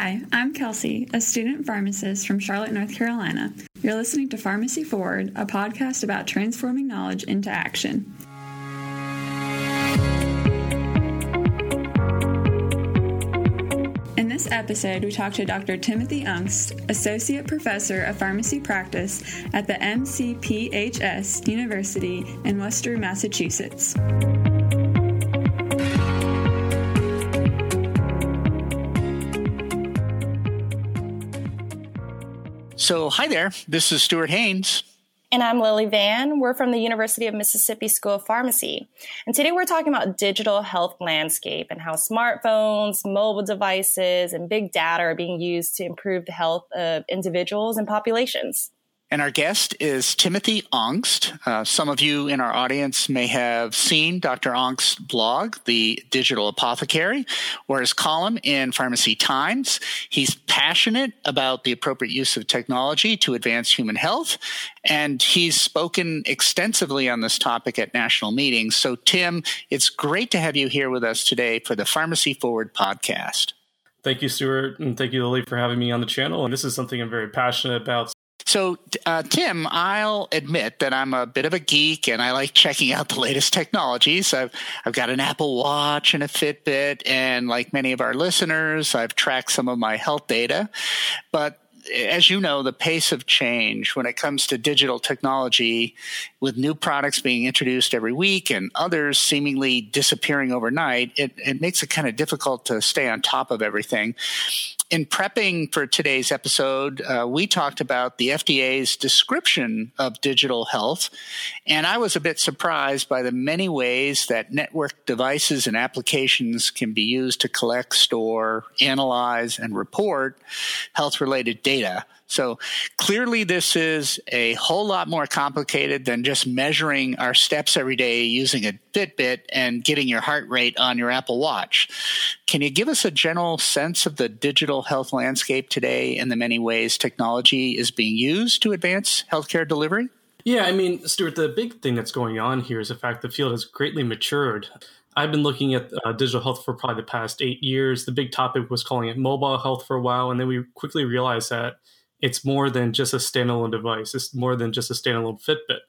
Hi, I'm Kelsey, a student pharmacist from Charlotte, North Carolina. You're listening to Pharmacy Forward, a podcast about transforming knowledge into action. In this episode, we talk to Dr. Timothy Ungst, Associate Professor of Pharmacy Practice at the MCPHS University in Worcester, Massachusetts. So, hi there. This is Stuart Haynes. And I'm Lily Van. We're from the University of Mississippi School of Pharmacy. And today we're talking about digital health landscape and how smartphones, mobile devices, and big data are being used to improve the health of individuals and populations. And our guest is Timothy Ungst. Uh, some of you in our audience may have seen Dr. Ungst's blog, The Digital Apothecary, or his column in Pharmacy Times. He's passionate about the appropriate use of technology to advance human health, and he's spoken extensively on this topic at national meetings. So, Tim, it's great to have you here with us today for the Pharmacy Forward podcast. Thank you, Stuart, and thank you, Lily, for having me on the channel. And this is something I'm very passionate about. So, uh, Tim, I'll admit that I'm a bit of a geek and I like checking out the latest technologies. I've, I've got an Apple Watch and a Fitbit, and like many of our listeners, I've tracked some of my health data. But as you know, the pace of change when it comes to digital technology, with new products being introduced every week and others seemingly disappearing overnight, it, it makes it kind of difficult to stay on top of everything in prepping for today's episode, uh, we talked about the FDA's description of digital health, and I was a bit surprised by the many ways that network devices and applications can be used to collect, store, analyze, and report health related data. So clearly, this is a whole lot more complicated than just measuring our steps every day using a Fitbit and getting your heart rate on your Apple Watch. Can you give us a general sense of the digital health landscape today and the many ways technology is being used to advance healthcare delivery? Yeah, I mean, Stuart, the big thing that's going on here is the fact the field has greatly matured. I've been looking at uh, digital health for probably the past eight years. The big topic was calling it mobile health for a while, and then we quickly realized that it's more than just a standalone device. It's more than just a standalone Fitbit.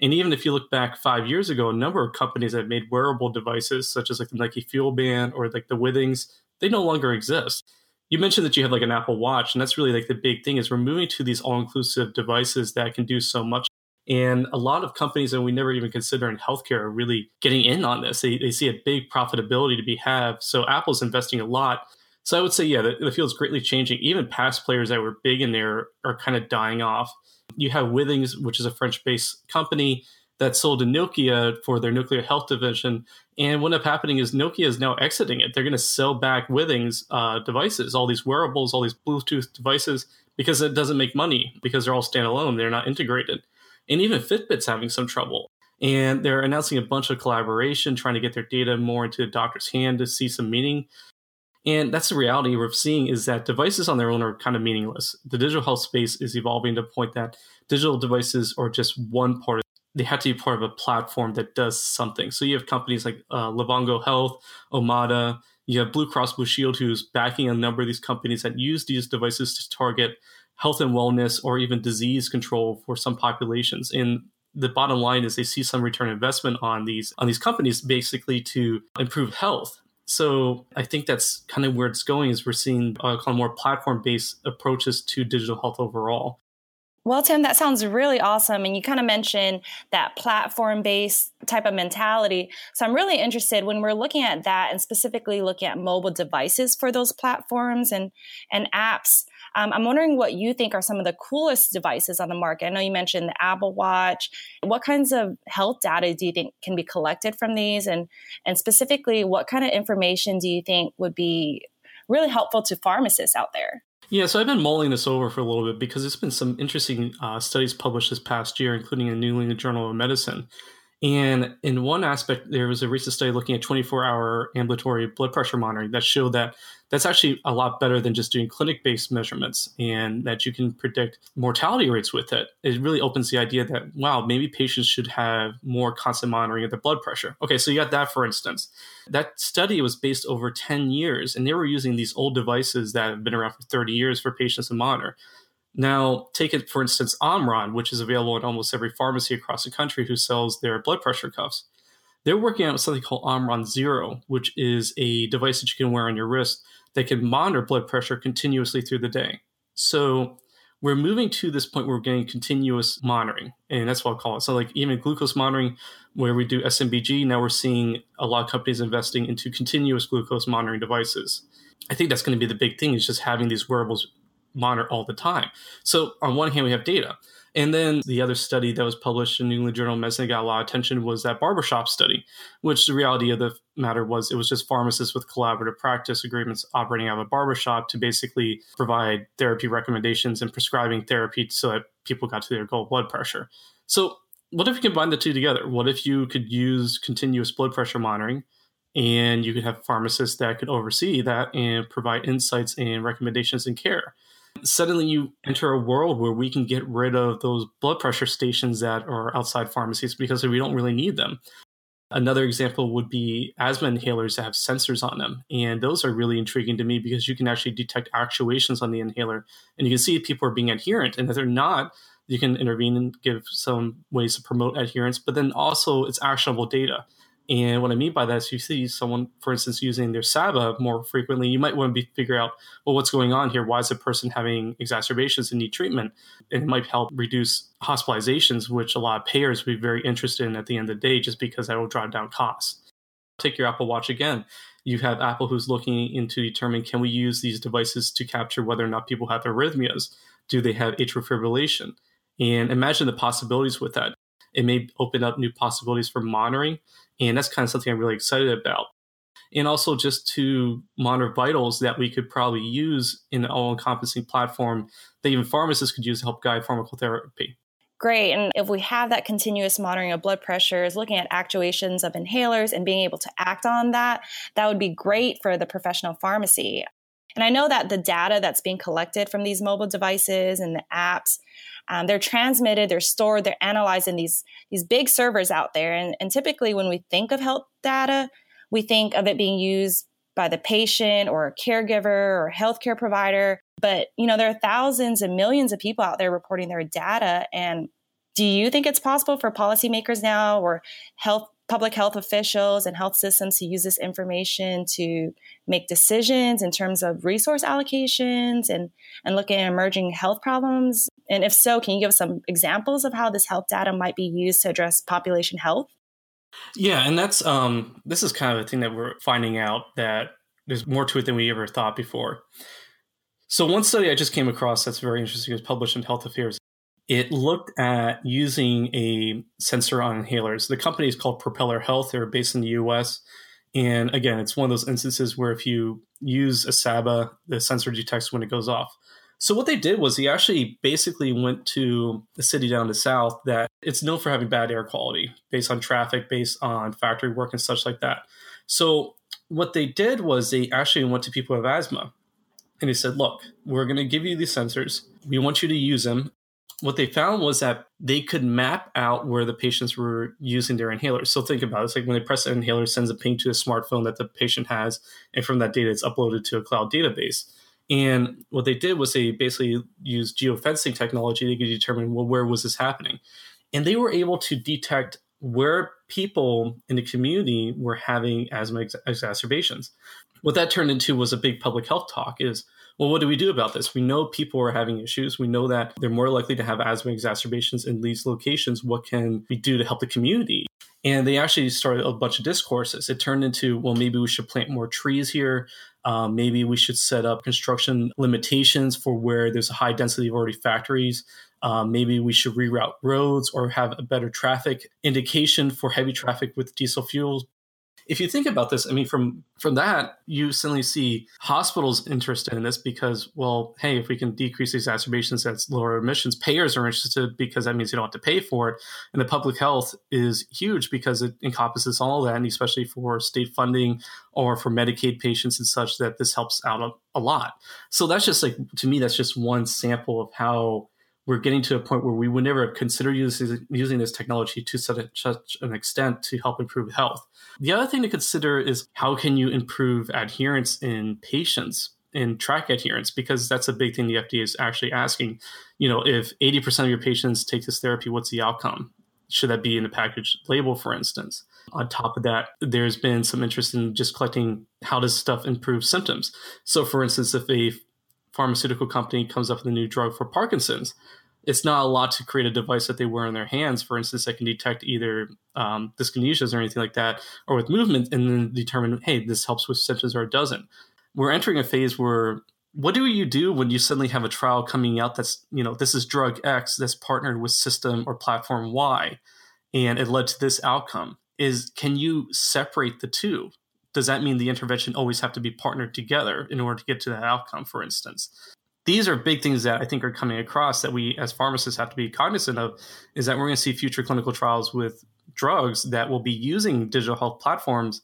And even if you look back five years ago, a number of companies that made wearable devices, such as like the Nike Fuel Band or like the Withings, they no longer exist. You mentioned that you have like an Apple Watch, and that's really like the big thing is we're moving to these all-inclusive devices that can do so much. And a lot of companies that we never even consider in healthcare are really getting in on this. They, they see a big profitability to be had. So Apple's investing a lot so I would say, yeah, the, the field's greatly changing. Even past players that were big in there are kind of dying off. You have Withings, which is a French-based company that sold to Nokia for their nuclear health division. And what ended up happening is Nokia is now exiting it. They're going to sell back Withings uh, devices, all these wearables, all these Bluetooth devices, because it doesn't make money because they're all standalone. They're not integrated. And even Fitbit's having some trouble. And they're announcing a bunch of collaboration, trying to get their data more into the doctor's hand to see some meaning. And that's the reality we're seeing is that devices on their own are kind of meaningless. The digital health space is evolving to a point that digital devices are just one part. Of, they have to be part of a platform that does something. So you have companies like uh, Livongo Health, Omada. You have Blue Cross Blue Shield, who's backing a number of these companies that use these devices to target health and wellness or even disease control for some populations. And the bottom line is they see some return investment on these on these companies basically to improve health so I think that's kind of where it's going is we're seeing uh, kind of more platform based approaches to digital health overall. Well, Tim, that sounds really awesome. And you kind of mentioned that platform based type of mentality. So I'm really interested when we're looking at that and specifically looking at mobile devices for those platforms and, and apps. Um, I'm wondering what you think are some of the coolest devices on the market. I know you mentioned the Apple Watch. What kinds of health data do you think can be collected from these? And, and specifically, what kind of information do you think would be really helpful to pharmacists out there? Yeah, so I've been mulling this over for a little bit because there's been some interesting uh, studies published this past year, including a New England Journal of Medicine. And in one aspect, there was a recent study looking at 24 hour ambulatory blood pressure monitoring that showed that that's actually a lot better than just doing clinic based measurements and that you can predict mortality rates with it. It really opens the idea that, wow, maybe patients should have more constant monitoring of their blood pressure. Okay, so you got that for instance. That study was based over 10 years, and they were using these old devices that have been around for 30 years for patients to monitor. Now, take it for instance, Omron, which is available in almost every pharmacy across the country who sells their blood pressure cuffs. They're working on something called Omron Zero, which is a device that you can wear on your wrist that can monitor blood pressure continuously through the day. So we're moving to this point where we're getting continuous monitoring, and that's what I'll call it. So, like even glucose monitoring, where we do SMBG, now we're seeing a lot of companies investing into continuous glucose monitoring devices. I think that's going to be the big thing is just having these wearables monitor all the time. So on one hand, we have data. And then the other study that was published in New England Journal of Medicine got a lot of attention was that barbershop study, which the reality of the matter was it was just pharmacists with collaborative practice agreements operating out of a barbershop to basically provide therapy recommendations and prescribing therapy so that people got to their goal blood pressure. So what if you combine the two together? What if you could use continuous blood pressure monitoring and you could have pharmacists that could oversee that and provide insights and recommendations and care? Suddenly you enter a world where we can get rid of those blood pressure stations that are outside pharmacies because we don't really need them. Another example would be asthma inhalers that have sensors on them. And those are really intriguing to me because you can actually detect actuations on the inhaler and you can see if people are being adherent. And if they're not, you can intervene and give some ways to promote adherence, but then also it's actionable data. And what I mean by that is you see someone, for instance, using their SABA more frequently, you might want to be figure out, well, what's going on here? Why is the person having exacerbations and need treatment? And it might help reduce hospitalizations, which a lot of payers would be very interested in at the end of the day, just because that will drive down costs. Take your Apple Watch again. You have Apple who's looking into determine can we use these devices to capture whether or not people have arrhythmias? Do they have atrial fibrillation? And imagine the possibilities with that. It may open up new possibilities for monitoring and that's kind of something I'm really excited about. And also just to monitor vitals that we could probably use in an all encompassing platform that even pharmacists could use to help guide pharmacotherapy. Great. And if we have that continuous monitoring of blood pressures, looking at actuations of inhalers and being able to act on that, that would be great for the professional pharmacy. And I know that the data that's being collected from these mobile devices and the apps um, they're transmitted, they're stored, they're analyzed in these these big servers out there. And, and typically, when we think of health data, we think of it being used by the patient or a caregiver or a healthcare provider. But you know, there are thousands and millions of people out there reporting their data. And do you think it's possible for policymakers now or health public health officials and health systems to use this information to make decisions in terms of resource allocations and, and look at emerging health problems? And if so, can you give some examples of how this health data might be used to address population health? Yeah, and that's um, this is kind of a thing that we're finding out that there's more to it than we ever thought before. So one study I just came across that's very interesting was published in Health Affairs it looked at using a sensor on inhalers. The company is called Propeller Health. They're based in the US. And again, it's one of those instances where if you use a SABA, the sensor detects when it goes off. So what they did was he actually basically went to a city down the south that it's known for having bad air quality based on traffic, based on factory work and such like that. So what they did was they actually went to people with asthma and they said, look, we're going to give you these sensors. We want you to use them what they found was that they could map out where the patients were using their inhalers. So think about it. It's like when they press the inhaler, it sends a ping to a smartphone that the patient has, and from that data, it's uploaded to a cloud database. And what they did was they basically used geofencing technology. to determine, well, where was this happening? And they were able to detect where people in the community were having asthma ex- exacerbations. What that turned into was a big public health talk is well, what do we do about this? We know people are having issues. We know that they're more likely to have asthma exacerbations in these locations. What can we do to help the community? And they actually started a bunch of discourses. It turned into, well, maybe we should plant more trees here. Um, maybe we should set up construction limitations for where there's a high density of already factories. Um, maybe we should reroute roads or have a better traffic indication for heavy traffic with diesel fuels if you think about this, I mean, from from that, you suddenly see hospitals interested in this because, well, hey, if we can decrease exacerbations, that's lower admissions. Payers are interested because that means you don't have to pay for it, and the public health is huge because it encompasses all that, and especially for state funding or for Medicaid patients and such, that this helps out a, a lot. So that's just like to me, that's just one sample of how we're getting to a point where we would never have considered using, using this technology to such, such an extent to help improve health. The other thing to consider is how can you improve adherence in patients and track adherence because that's a big thing the FDA is actually asking. You know, if 80% of your patients take this therapy, what's the outcome? Should that be in the package label, for instance? On top of that, there's been some interest in just collecting how does stuff improve symptoms. So, for instance, if a pharmaceutical company comes up with a new drug for Parkinson's, it's not a lot to create a device that they wear in their hands, for instance, that can detect either um, dyskinesias or anything like that, or with movement, and then determine, hey, this helps with symptoms or it doesn't. We're entering a phase where what do you do when you suddenly have a trial coming out that's, you know, this is drug X that's partnered with system or platform Y, and it led to this outcome? Is can you separate the two? Does that mean the intervention always have to be partnered together in order to get to that outcome, for instance? these are big things that I think are coming across that we as pharmacists have to be cognizant of is that we're going to see future clinical trials with drugs that will be using digital health platforms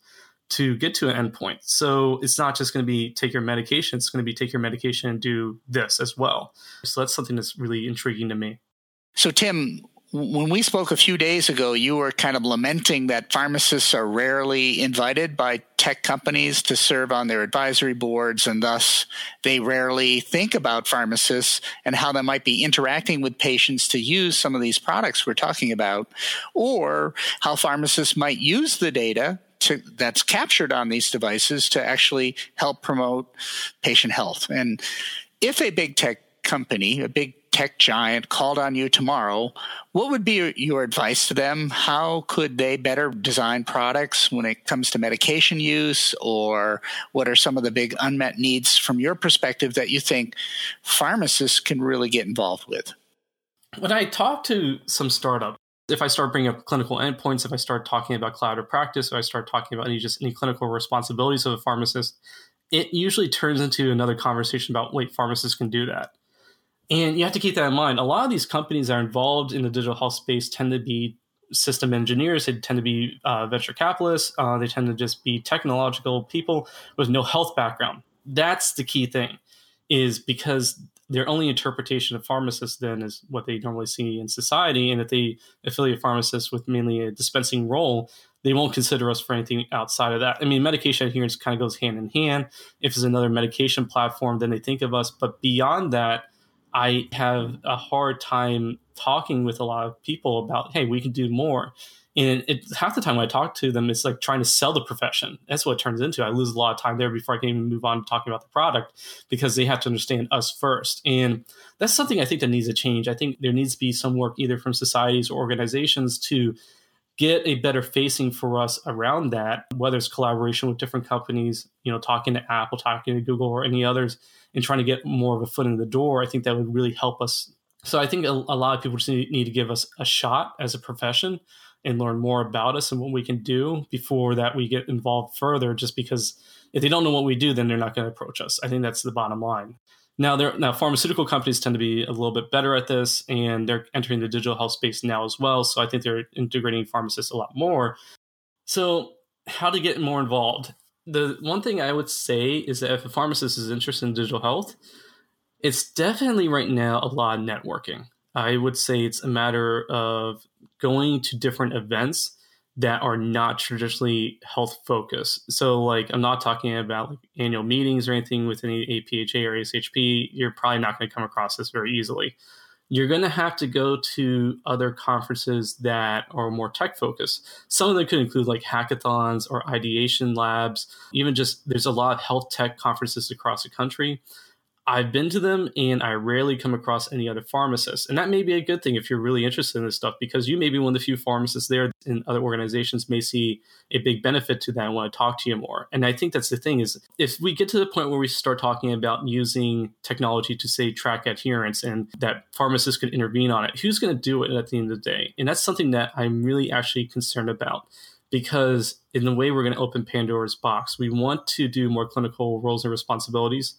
to get to an endpoint. So it's not just going to be take your medication, it's going to be take your medication and do this as well. So that's something that's really intriguing to me. So, Tim, when we spoke a few days ago, you were kind of lamenting that pharmacists are rarely invited by tech companies to serve on their advisory boards, and thus they rarely think about pharmacists and how they might be interacting with patients to use some of these products we're talking about, or how pharmacists might use the data to, that's captured on these devices to actually help promote patient health. And if a big tech company, a big tech giant called on you tomorrow, what would be your advice to them? How could they better design products when it comes to medication use, or what are some of the big unmet needs from your perspective that you think pharmacists can really get involved with? When I talk to some startup, if I start bringing up clinical endpoints, if I start talking about collaborative practice, if I start talking about any just any clinical responsibilities of a pharmacist, it usually turns into another conversation about wait, pharmacists can do that and you have to keep that in mind. A lot of these companies that are involved in the digital health space tend to be system engineers. They tend to be uh, venture capitalists. Uh, they tend to just be technological people with no health background. That's the key thing, is because their only interpretation of pharmacists then is what they normally see in society. And if they affiliate pharmacists with mainly a dispensing role, they won't consider us for anything outside of that. I mean, medication adherence kind of goes hand in hand. If it's another medication platform, then they think of us. But beyond that, I have a hard time talking with a lot of people about, hey, we can do more. And it, half the time when I talk to them, it's like trying to sell the profession. That's what it turns into. I lose a lot of time there before I can even move on to talking about the product because they have to understand us first. And that's something I think that needs to change. I think there needs to be some work either from societies or organizations to get a better facing for us around that, whether it's collaboration with different companies, you know, talking to Apple, talking to Google, or any others and trying to get more of a foot in the door, I think that would really help us. So I think a, a lot of people just need, need to give us a shot as a profession and learn more about us and what we can do before that we get involved further just because if they don't know what we do then they're not going to approach us i think that's the bottom line now there now pharmaceutical companies tend to be a little bit better at this and they're entering the digital health space now as well so i think they're integrating pharmacists a lot more so how to get more involved the one thing I would say is that if a pharmacist is interested in digital health, it's definitely right now a lot of networking. I would say it's a matter of going to different events that are not traditionally health focused. So, like, I'm not talking about like annual meetings or anything with any APHA or ASHP. You're probably not going to come across this very easily you're going to have to go to other conferences that are more tech focused. Some of them could include like hackathons or ideation labs, even just there's a lot of health tech conferences across the country. I've been to them and I rarely come across any other pharmacists. And that may be a good thing if you're really interested in this stuff because you may be one of the few pharmacists there and other organizations may see a big benefit to that and want to talk to you more. And I think that's the thing is if we get to the point where we start talking about using technology to say track adherence and that pharmacists could intervene on it, who's going to do it at the end of the day? And that's something that I'm really actually concerned about because in the way we're going to open Pandora's box, we want to do more clinical roles and responsibilities.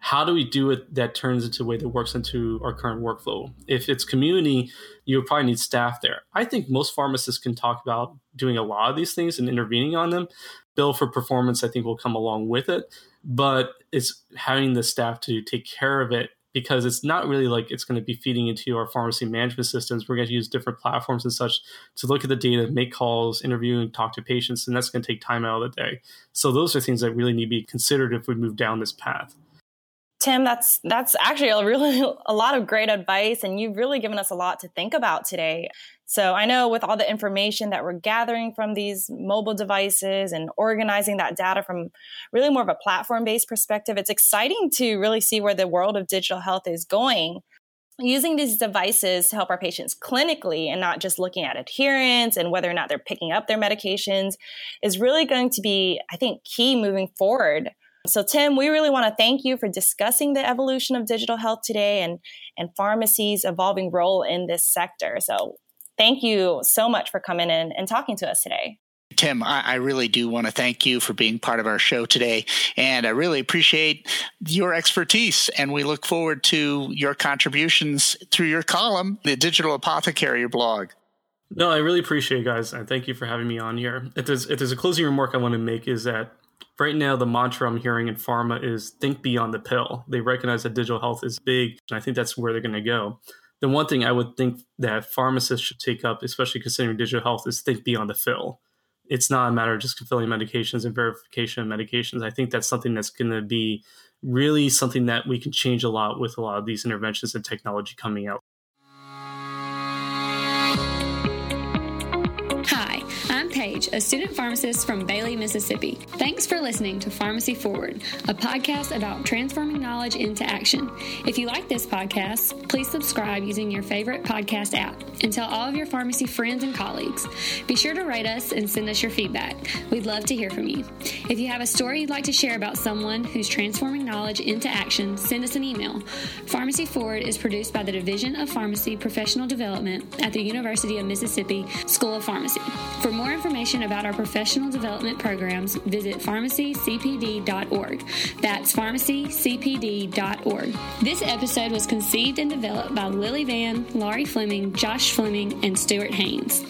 How do we do it that turns into a way that works into our current workflow? If it's community, you probably need staff there. I think most pharmacists can talk about doing a lot of these things and intervening on them. Bill for performance, I think, will come along with it, but it's having the staff to take care of it because it's not really like it's going to be feeding into our pharmacy management systems. We're going to use different platforms and such to look at the data, make calls, interview, and talk to patients, and that's going to take time out of the day. So those are things that really need to be considered if we move down this path. Tim, that's that's actually a really a lot of great advice, and you've really given us a lot to think about today. So I know with all the information that we're gathering from these mobile devices and organizing that data from really more of a platform based perspective, it's exciting to really see where the world of digital health is going. Using these devices to help our patients clinically and not just looking at adherence and whether or not they're picking up their medications is really going to be, I think, key moving forward. So, Tim, we really want to thank you for discussing the evolution of digital health today and, and pharmacy's evolving role in this sector. So, thank you so much for coming in and talking to us today. Tim, I, I, really do want to thank you for being part of our show today. And I really appreciate your expertise. And we look forward to your contributions through your column, the Digital Apothecary blog. No, I really appreciate it, guys. And thank you for having me on here. If there's, if there's a closing remark I want to make is that right now the mantra I'm hearing in pharma is think beyond the pill. They recognize that digital health is big. And I think that's where they're going to go the one thing I would think that pharmacists should take up, especially considering digital health, is think beyond the fill. It's not a matter of just filling medications and verification of medications. I think that's something that's going to be really something that we can change a lot with a lot of these interventions and technology coming out. Page, a student pharmacist from Bailey, Mississippi. Thanks for listening to Pharmacy Forward, a podcast about transforming knowledge into action. If you like this podcast, please subscribe using your favorite podcast app and tell all of your pharmacy friends and colleagues. Be sure to rate us and send us your feedback. We'd love to hear from you. If you have a story you'd like to share about someone who's transforming knowledge into action, send us an email. Pharmacy Forward is produced by the Division of Pharmacy Professional Development at the University of Mississippi School of Pharmacy. For more information about our professional development programs, visit pharmacycpd.org. That's pharmacycpd.org. This episode was conceived and developed by Lily Van, Laurie Fleming, Josh Fleming, and Stuart Haynes.